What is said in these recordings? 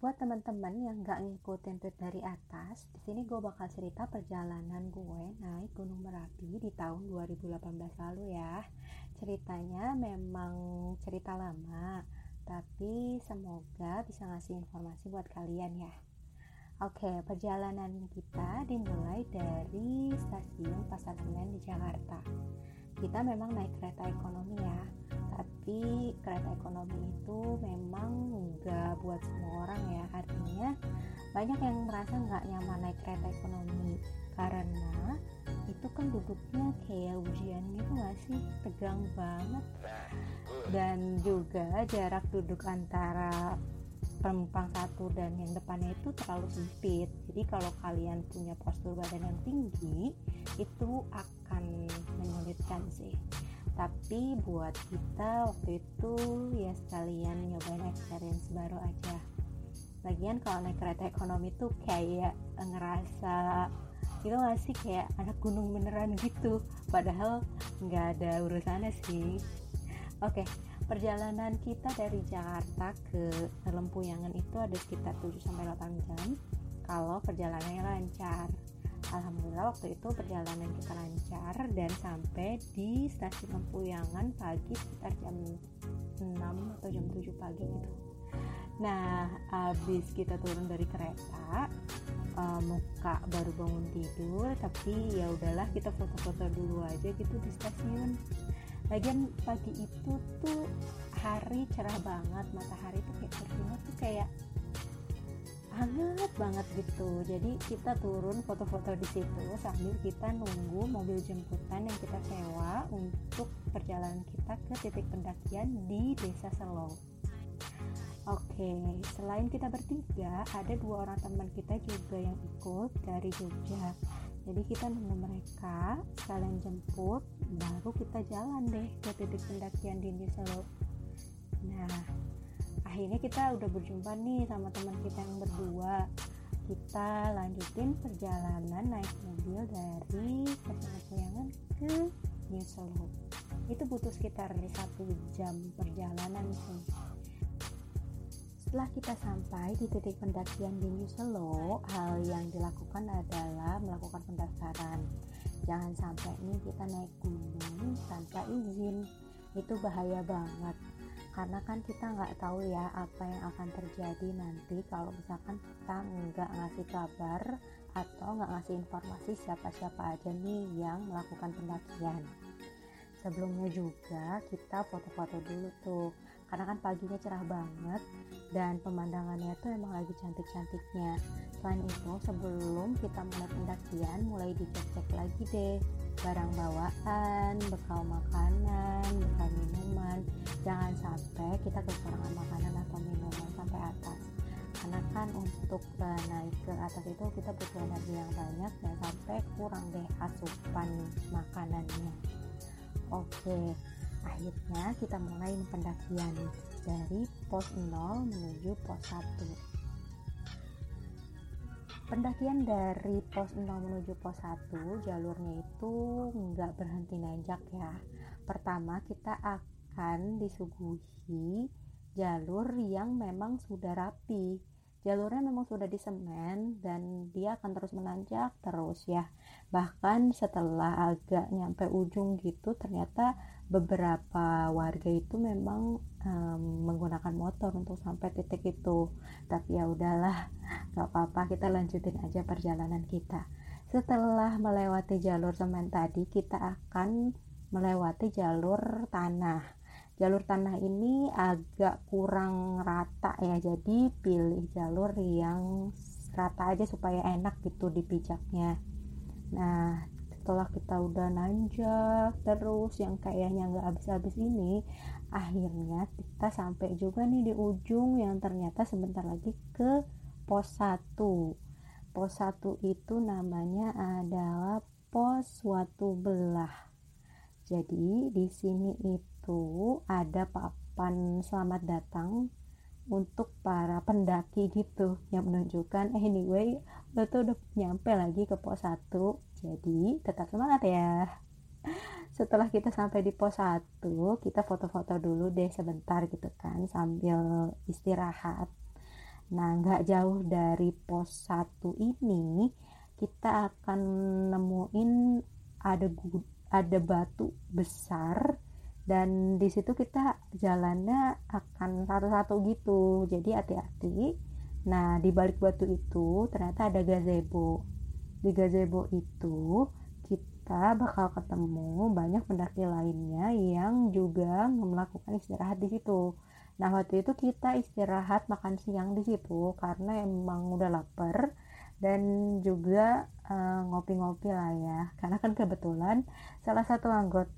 buat teman-teman yang nggak ngikutin tweet dari atas, di sini gue bakal cerita perjalanan gue naik Gunung Merapi di tahun 2018 lalu ya. Ceritanya memang cerita lama, tapi semoga bisa ngasih informasi buat kalian ya. Oke, perjalanan kita dimulai dari stasiun Pasar Senen di Jakarta. Kita memang naik kereta ekonomi ya, tapi kereta ekonomi itu memang nggak buat semua orang ya. Artinya banyak yang merasa nggak nyaman naik kereta ekonomi. Karena itu kan duduknya kayak ujian gitu nggak sih? Tegang banget. Dan juga jarak duduk antara penumpang satu dan yang depannya itu terlalu sempit. Jadi kalau kalian punya postur badan yang tinggi itu akan menyulitkan sih. Tapi buat kita waktu itu ya sekalian nyobain experience baru aja. Lagian kalau naik kereta ekonomi tuh kayak ngerasa itu gak sih? Kayak anak gunung beneran gitu. Padahal nggak ada urusannya sih. Oke perjalanan kita dari Jakarta ke Lempuyangan itu ada sekitar 7 sampai 8 jam kalau perjalanannya lancar Alhamdulillah waktu itu perjalanan kita lancar dan sampai di stasiun Lempuyangan pagi sekitar jam 6 atau jam 7 pagi gitu. Nah, habis kita turun dari kereta, uh, muka baru bangun tidur, tapi ya udahlah kita foto-foto dulu aja gitu di stasiun. Lagian pagi itu tuh hari cerah banget, matahari tuh kayak bersinar tuh kayak hangat banget gitu jadi kita turun foto-foto di situ sambil kita nunggu mobil jemputan yang kita sewa untuk perjalanan kita ke titik pendakian di desa Selong Oke, selain kita bertiga, ada dua orang teman kita juga yang ikut dari Jogja. Jadi kita nunggu mereka, sekalian jemput, baru kita jalan deh ke titik pendakian di Selo. Nah, akhirnya kita udah berjumpa nih sama teman kita yang berdua. Kita lanjutin perjalanan naik mobil dari Pesayangan ke New Solo. Itu butuh sekitar satu jam perjalanan sih setelah kita sampai di titik pendakian di New Solo, hal yang dilakukan adalah melakukan pendaftaran. Jangan sampai nih kita naik gunung tanpa izin, itu bahaya banget. Karena kan kita nggak tahu ya apa yang akan terjadi nanti kalau misalkan kita nggak ngasih kabar atau nggak ngasih informasi siapa-siapa aja nih yang melakukan pendakian. Sebelumnya juga kita foto-foto dulu tuh karena kan paginya cerah banget dan pemandangannya tuh emang lagi cantik-cantiknya. Selain itu sebelum kita mulai pendakian mulai dicek-cek lagi deh barang bawaan bekal makanan bekal minuman. Jangan sampai kita kekurangan makanan atau minuman sampai atas. Karena kan untuk uh, naik ke atas itu kita butuh energi yang banyak dan sampai kurang deh asupan makanannya. Oke akhirnya kita mulai pendakian dari pos 0 menuju pos 1 pendakian dari pos 0 menuju pos 1 jalurnya itu nggak berhenti nanjak ya. Pertama kita akan disuguhi jalur yang memang sudah rapi. Jalurnya memang sudah disemen dan dia akan terus menanjak terus ya. Bahkan setelah agak nyampe ujung gitu ternyata beberapa warga itu memang um, menggunakan motor untuk sampai titik itu. Tapi ya udahlah gak apa-apa kita lanjutin aja perjalanan kita. Setelah melewati jalur semen tadi kita akan melewati jalur tanah. Jalur tanah ini agak kurang rata ya jadi pilih jalur yang rata aja supaya enak gitu dipijaknya. Nah setelah kita udah nanjak terus yang kayaknya nggak habis-habis ini akhirnya kita sampai juga nih di ujung yang ternyata sebentar lagi ke pos 1 pos 1 itu namanya adalah pos suatu belah. Jadi di sini itu ada papan selamat datang untuk para pendaki gitu yang menunjukkan eh anyway lo tuh udah nyampe lagi ke pos 1 jadi tetap semangat ya. Setelah kita sampai di pos 1, kita foto-foto dulu deh sebentar gitu kan sambil istirahat. nah nggak jauh dari pos 1 ini kita akan nemuin ada ada batu besar dan di situ kita jalannya akan satu-satu gitu jadi hati-hati nah di balik batu itu ternyata ada gazebo di gazebo itu kita bakal ketemu banyak pendaki lainnya yang juga melakukan istirahat di situ. Nah waktu itu kita istirahat makan siang di situ karena emang udah lapar dan juga eh, ngopi-ngopi uh, lah ya. Karena kan kebetulan salah satu anggota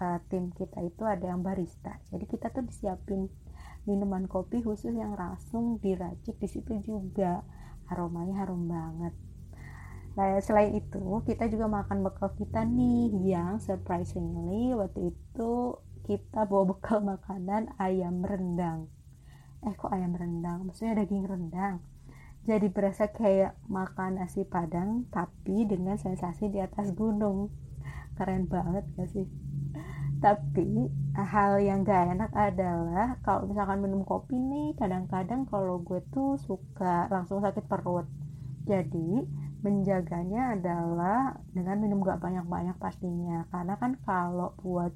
uh, tim kita itu ada yang barista. Jadi kita tuh disiapin minuman kopi khusus yang langsung diracik di situ juga. Aromanya harum banget. Nah, selain itu, kita juga makan bekal kita nih yang surprisingly waktu itu kita bawa bekal makanan ayam rendang. Eh, kok ayam rendang? Maksudnya daging rendang. Jadi berasa kayak makan nasi padang tapi dengan sensasi di atas gunung. Keren banget gak sih? Tapi hal yang gak enak adalah kalau misalkan minum kopi nih kadang-kadang kalau gue tuh suka langsung sakit perut. Jadi menjaganya adalah dengan minum gak banyak-banyak pastinya karena kan kalau buat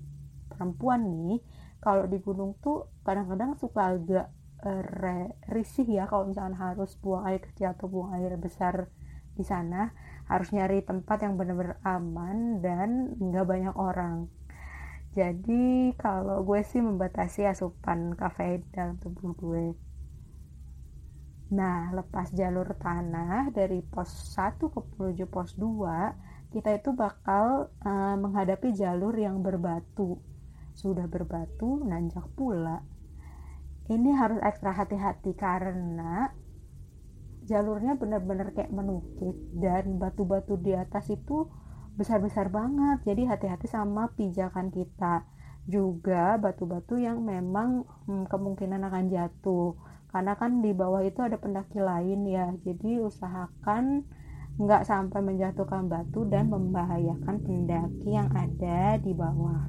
perempuan nih kalau di gunung tuh kadang-kadang suka agak uh, risih ya kalau misalkan harus buang air kecil atau buang air besar di sana harus nyari tempat yang benar-benar aman dan nggak banyak orang jadi kalau gue sih membatasi asupan kafein dalam tubuh gue Nah, lepas jalur tanah dari pos 1 ke menuju pos 2, kita itu bakal uh, menghadapi jalur yang berbatu. Sudah berbatu, nanjak pula. Ini harus ekstra hati-hati karena jalurnya benar-benar kayak menukik dan batu-batu di atas itu besar-besar banget. Jadi hati-hati sama pijakan kita. Juga batu-batu yang memang hmm, kemungkinan akan jatuh karena kan di bawah itu ada pendaki lain ya jadi usahakan nggak sampai menjatuhkan batu dan membahayakan pendaki yang ada di bawah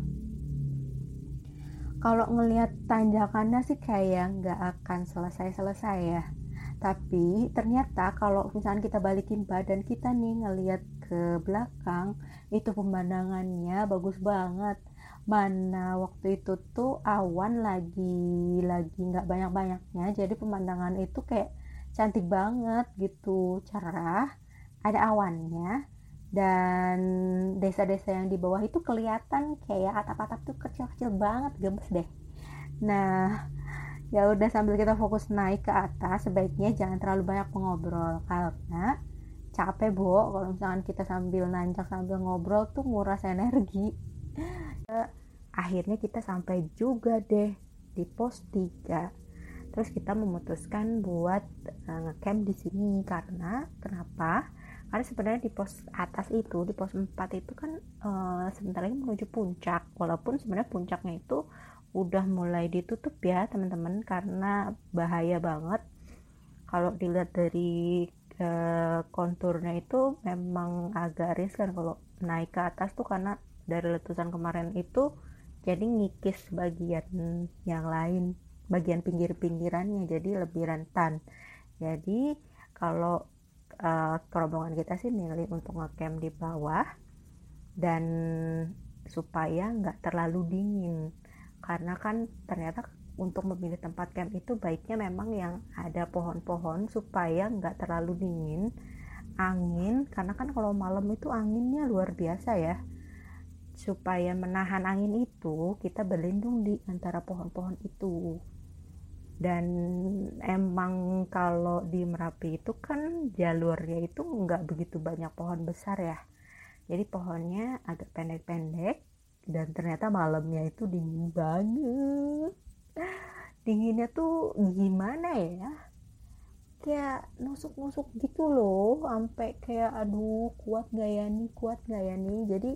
kalau ngelihat tanjakannya sih kayak nggak akan selesai-selesai ya tapi ternyata kalau misalnya kita balikin badan kita nih ngelihat ke belakang itu pemandangannya bagus banget. Mana waktu itu tuh awan lagi lagi nggak banyak banyaknya jadi pemandangan itu kayak cantik banget gitu. Cerah ada awannya dan desa-desa yang di bawah itu kelihatan kayak atap-atap tuh kecil-kecil banget gemes deh. Nah ya udah sambil kita fokus naik ke atas sebaiknya jangan terlalu banyak mengobrol karena capek bo. Kalau misalkan kita sambil nanjak sambil ngobrol tuh nguras energi. Akhirnya kita sampai juga deh di pos 3 terus kita memutuskan buat uh, ngecamp di sini. Karena kenapa? Karena sebenarnya di pos atas itu di pos 4 itu kan uh, sebentar lagi menuju puncak. Walaupun sebenarnya puncaknya itu udah mulai ditutup ya teman-teman karena bahaya banget. Kalau dilihat dari uh, konturnya itu memang agak riskan kalau naik ke atas tuh karena dari letusan kemarin itu jadi ngikis bagian yang lain bagian pinggir-pinggirannya jadi lebih rentan. Jadi kalau uh, kerombongan kita sih milih untuk ngecamp di bawah dan supaya nggak terlalu dingin karena kan ternyata untuk memilih tempat camp itu baiknya memang yang ada pohon-pohon supaya nggak terlalu dingin angin. Karena kan kalau malam itu anginnya luar biasa ya. Supaya menahan angin itu kita berlindung di antara pohon-pohon itu. Dan emang kalau di Merapi itu kan jalurnya itu nggak begitu banyak pohon besar ya. Jadi pohonnya agak pendek-pendek dan ternyata malamnya itu dingin banget. Dinginnya tuh gimana ya? Kayak nusuk-nusuk gitu loh sampai kayak aduh kuat gak ya nih kuat gak ya nih? Jadi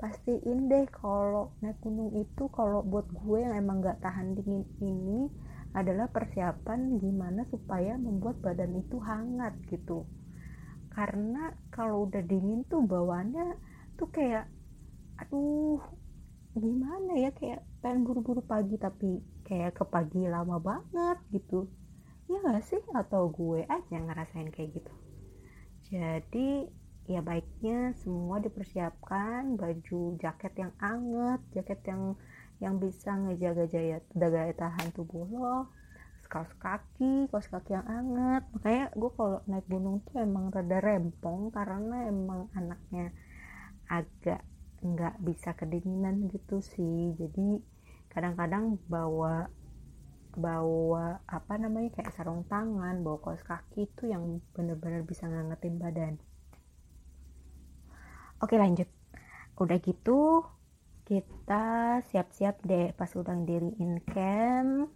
pastiin deh kalau naik gunung itu kalau buat gue yang emang gak tahan dingin ini adalah persiapan gimana supaya membuat badan itu hangat gitu. Karena kalau udah dingin tuh bawaannya tuh kayak aduh gimana ya kayak pengen buru-buru pagi tapi kayak ke pagi lama banget gitu. Ya gak sih? Atau gue aja ngerasain kayak gitu. Jadi ya baiknya semua dipersiapkan baju jaket yang anget jaket yang yang bisa ngejaga jaya daya tahan tubuh lo kaos kaki kaos kaki yang anget. Makanya gue kalau naik gunung tuh emang rada rempong karena emang anaknya agak nggak bisa kedinginan gitu sih. Jadi kadang-kadang bawa bawa apa namanya kayak sarung tangan bawa kaos kaki itu yang bener-bener bisa ngangetin badan. Oke lanjut. Udah gitu kita siap-siap deh pas udah diriin camp.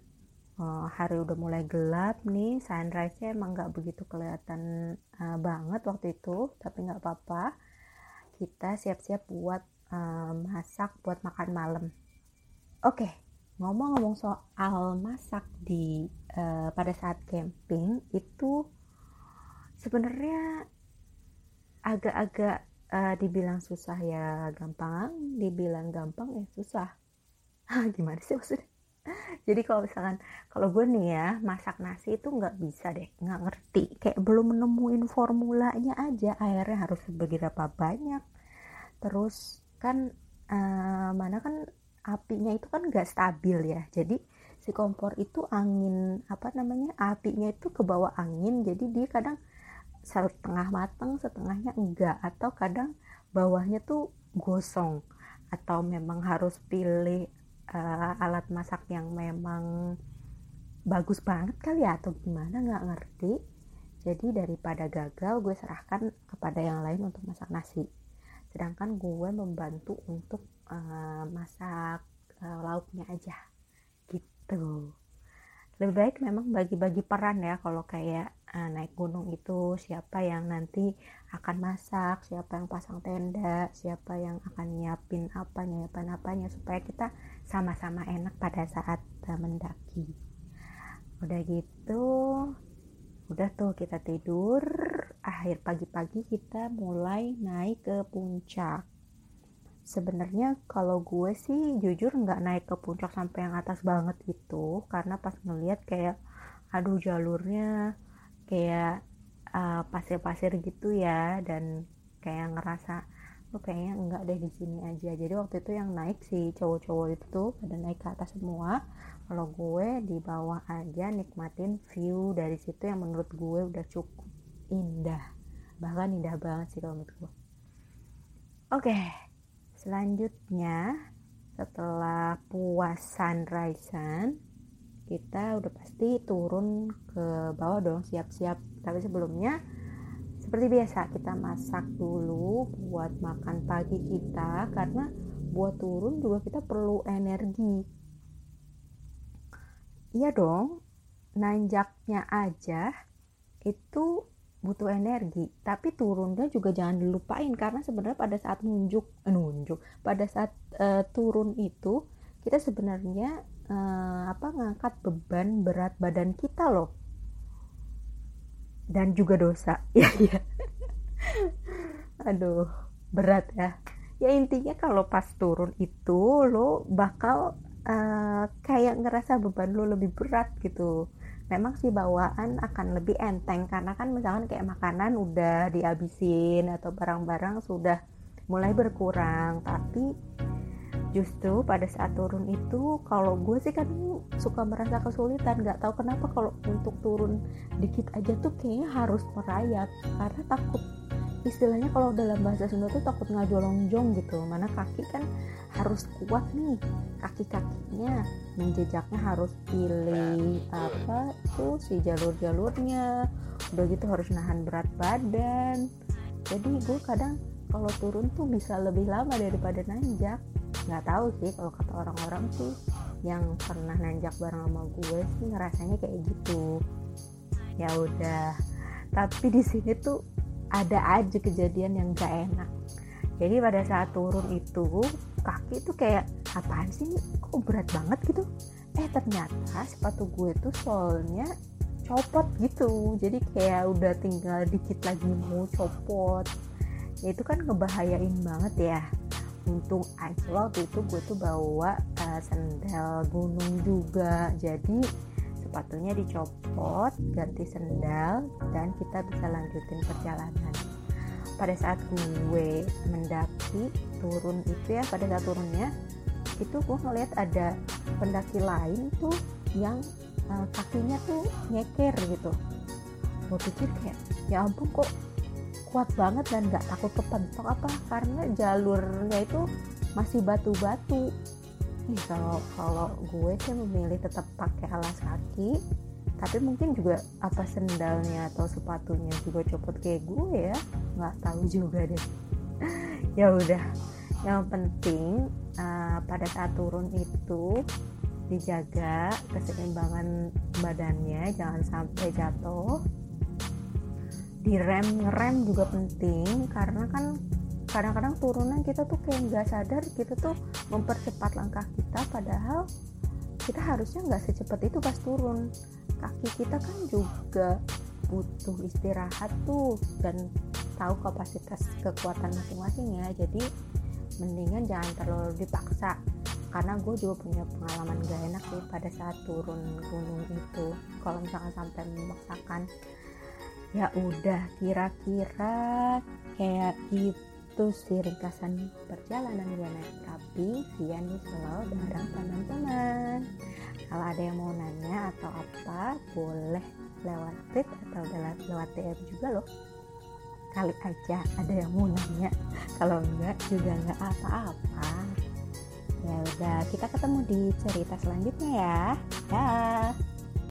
Uh, hari udah mulai gelap nih. Sunrise nya emang nggak begitu kelihatan uh, banget waktu itu tapi nggak apa-apa. Kita siap-siap buat masak buat makan malam oke okay ngomong-ngomong soal masak di uh, pada saat camping itu sebenarnya agak-agak uh, dibilang susah ya gampang, dibilang gampang ya susah. Gimana sih maksudnya? Jadi kalau misalkan kalau gue nih ya masak nasi itu nggak bisa deh, nggak ngerti, kayak belum menemuin formulanya aja airnya harus seberapa banyak. Terus kan uh, mana kan apinya itu kan gak stabil ya. Jadi si kompor itu angin apa namanya apinya itu ke bawah angin jadi dia kadang setengah matang setengahnya enggak atau kadang bawahnya tuh gosong atau memang harus pilih uh, alat masak yang memang bagus banget kali ya atau gimana nggak ngerti. Jadi daripada gagal gue serahkan kepada yang lain untuk masak nasi sedangkan gue membantu untuk uh, masak uh, lauknya aja. Gitu. Lebih baik memang bagi-bagi peran ya kalau kayak uh, naik gunung itu siapa yang nanti akan masak siapa yang pasang tenda siapa yang akan nyiapin apa nyiapin apanya supaya kita sama-sama enak pada saat uh, mendaki. Udah gitu udah tuh kita tidur akhir pagi-pagi kita mulai naik ke puncak. Sebenarnya kalau gue sih jujur nggak naik ke puncak sampai yang atas banget gitu karena pas ngeliat kayak aduh jalurnya kayak uh, pasir-pasir gitu ya dan kayak ngerasa lu kayaknya enggak deh di sini aja. Jadi waktu itu yang naik si cowok-cowok itu tuh pada naik ke atas semua. Kalau gue di bawah aja nikmatin view dari situ yang menurut gue udah cukup indah. Bahkan indah banget sih kalau menurut gue oke selanjutnya setelah puas sunrise kita udah pasti turun ke bawah dong siap-siap. Tapi sebelumnya seperti biasa kita masak dulu buat makan pagi kita. Karena buat turun juga kita perlu energi. Iya dong nanjaknya aja itu butuh energi tapi turunnya juga jangan dilupain karena sebenarnya pada saat nunjuk eh, nunjuk pada saat uh, turun itu kita sebenarnya uh, apa ngangkat beban berat badan kita loh. Dan juga dosa. Ya ya aduh berat ya. Ya intinya kalau pas turun itu lo bakal uh, kayak ngerasa beban lo lebih berat gitu memang sih bawaan akan lebih enteng karena kan misalkan kayak makanan udah dihabisin atau barang-barang sudah mulai berkurang. Tapi justru pada saat turun itu kalau gue sih kan suka merasa kesulitan. Nggak tahu kenapa kalau untuk turun dikit aja tuh kayaknya harus merayap. Karena takut istilahnya kalau dalam bahasa Sunda tuh takut ngajolongjong gitu. Mana kaki kan harus kuat nih. Kaki-kakinya menjejaknya harus pilih apa tuh si jalur-jalurnya. Udah gitu harus nahan berat badan. Jadi gue kadang kalau turun tuh bisa lebih lama daripada nanjak. Nggak tahu sih kalau kata orang-orang sih yang pernah nanjak bareng sama gue sih ngerasanya kayak gitu. Ya udah. Tapi di sini tuh ada aja kejadian yang gak enak. Jadi pada saat turun itu kaki tuh kayak apaan sih kok berat banget gitu? Eh ternyata sepatu gue tuh soalnya copot gitu. Jadi kayak udah tinggal dikit lagi mau copot. Ya itu kan ngebahayain banget ya. Untung aja waktu itu gue tuh bawa uh, sandal gunung juga. Jadi sepatunya dicopot ganti sendal dan kita bisa lanjutin perjalanan. Pada saat gue mendaki turun itu ya pada saat turunnya itu gue ngeliat ada pendaki lain tuh yang uh, kakinya tuh nyeker gitu. Gue pikir kayak ya ampun kok kuat banget dan gak takut kepentok apa? Karena jalurnya itu masih batu-batu kalau kalau gue sih memilih tetap pakai alas kaki tapi mungkin juga apa sendalnya atau sepatunya juga copot kayak gue ya nggak tahu juga deh. Ya udah yang penting uh, pada saat turun itu dijaga keseimbangan badannya jangan sampai jatuh. Direm ngerem juga penting karena kan kadang-kadang turunan kita tuh kayak nggak sadar kita tuh mempercepat langkah kita padahal kita harusnya nggak secepat itu pas turun. Kaki kita kan juga butuh istirahat tuh dan tahu kapasitas kekuatan masing-masing ya. Jadi mendingan jangan terlalu dipaksa karena gue juga punya pengalaman gak enak sih pada saat turun gunung itu. Kalau misalkan sampai memaksakan ya udah kira-kira kayak itu sih ringkasan perjalanan gue naik. Tapi via selalu bareng teman-teman. Kalau ada yang mau nanya atau apa boleh lewat tweet atau lewat lewat DM juga loh. Kali aja ada yang mau nanya. Kalau enggak juga enggak apa-apa. Ya udah kita ketemu di cerita selanjutnya ya. Dah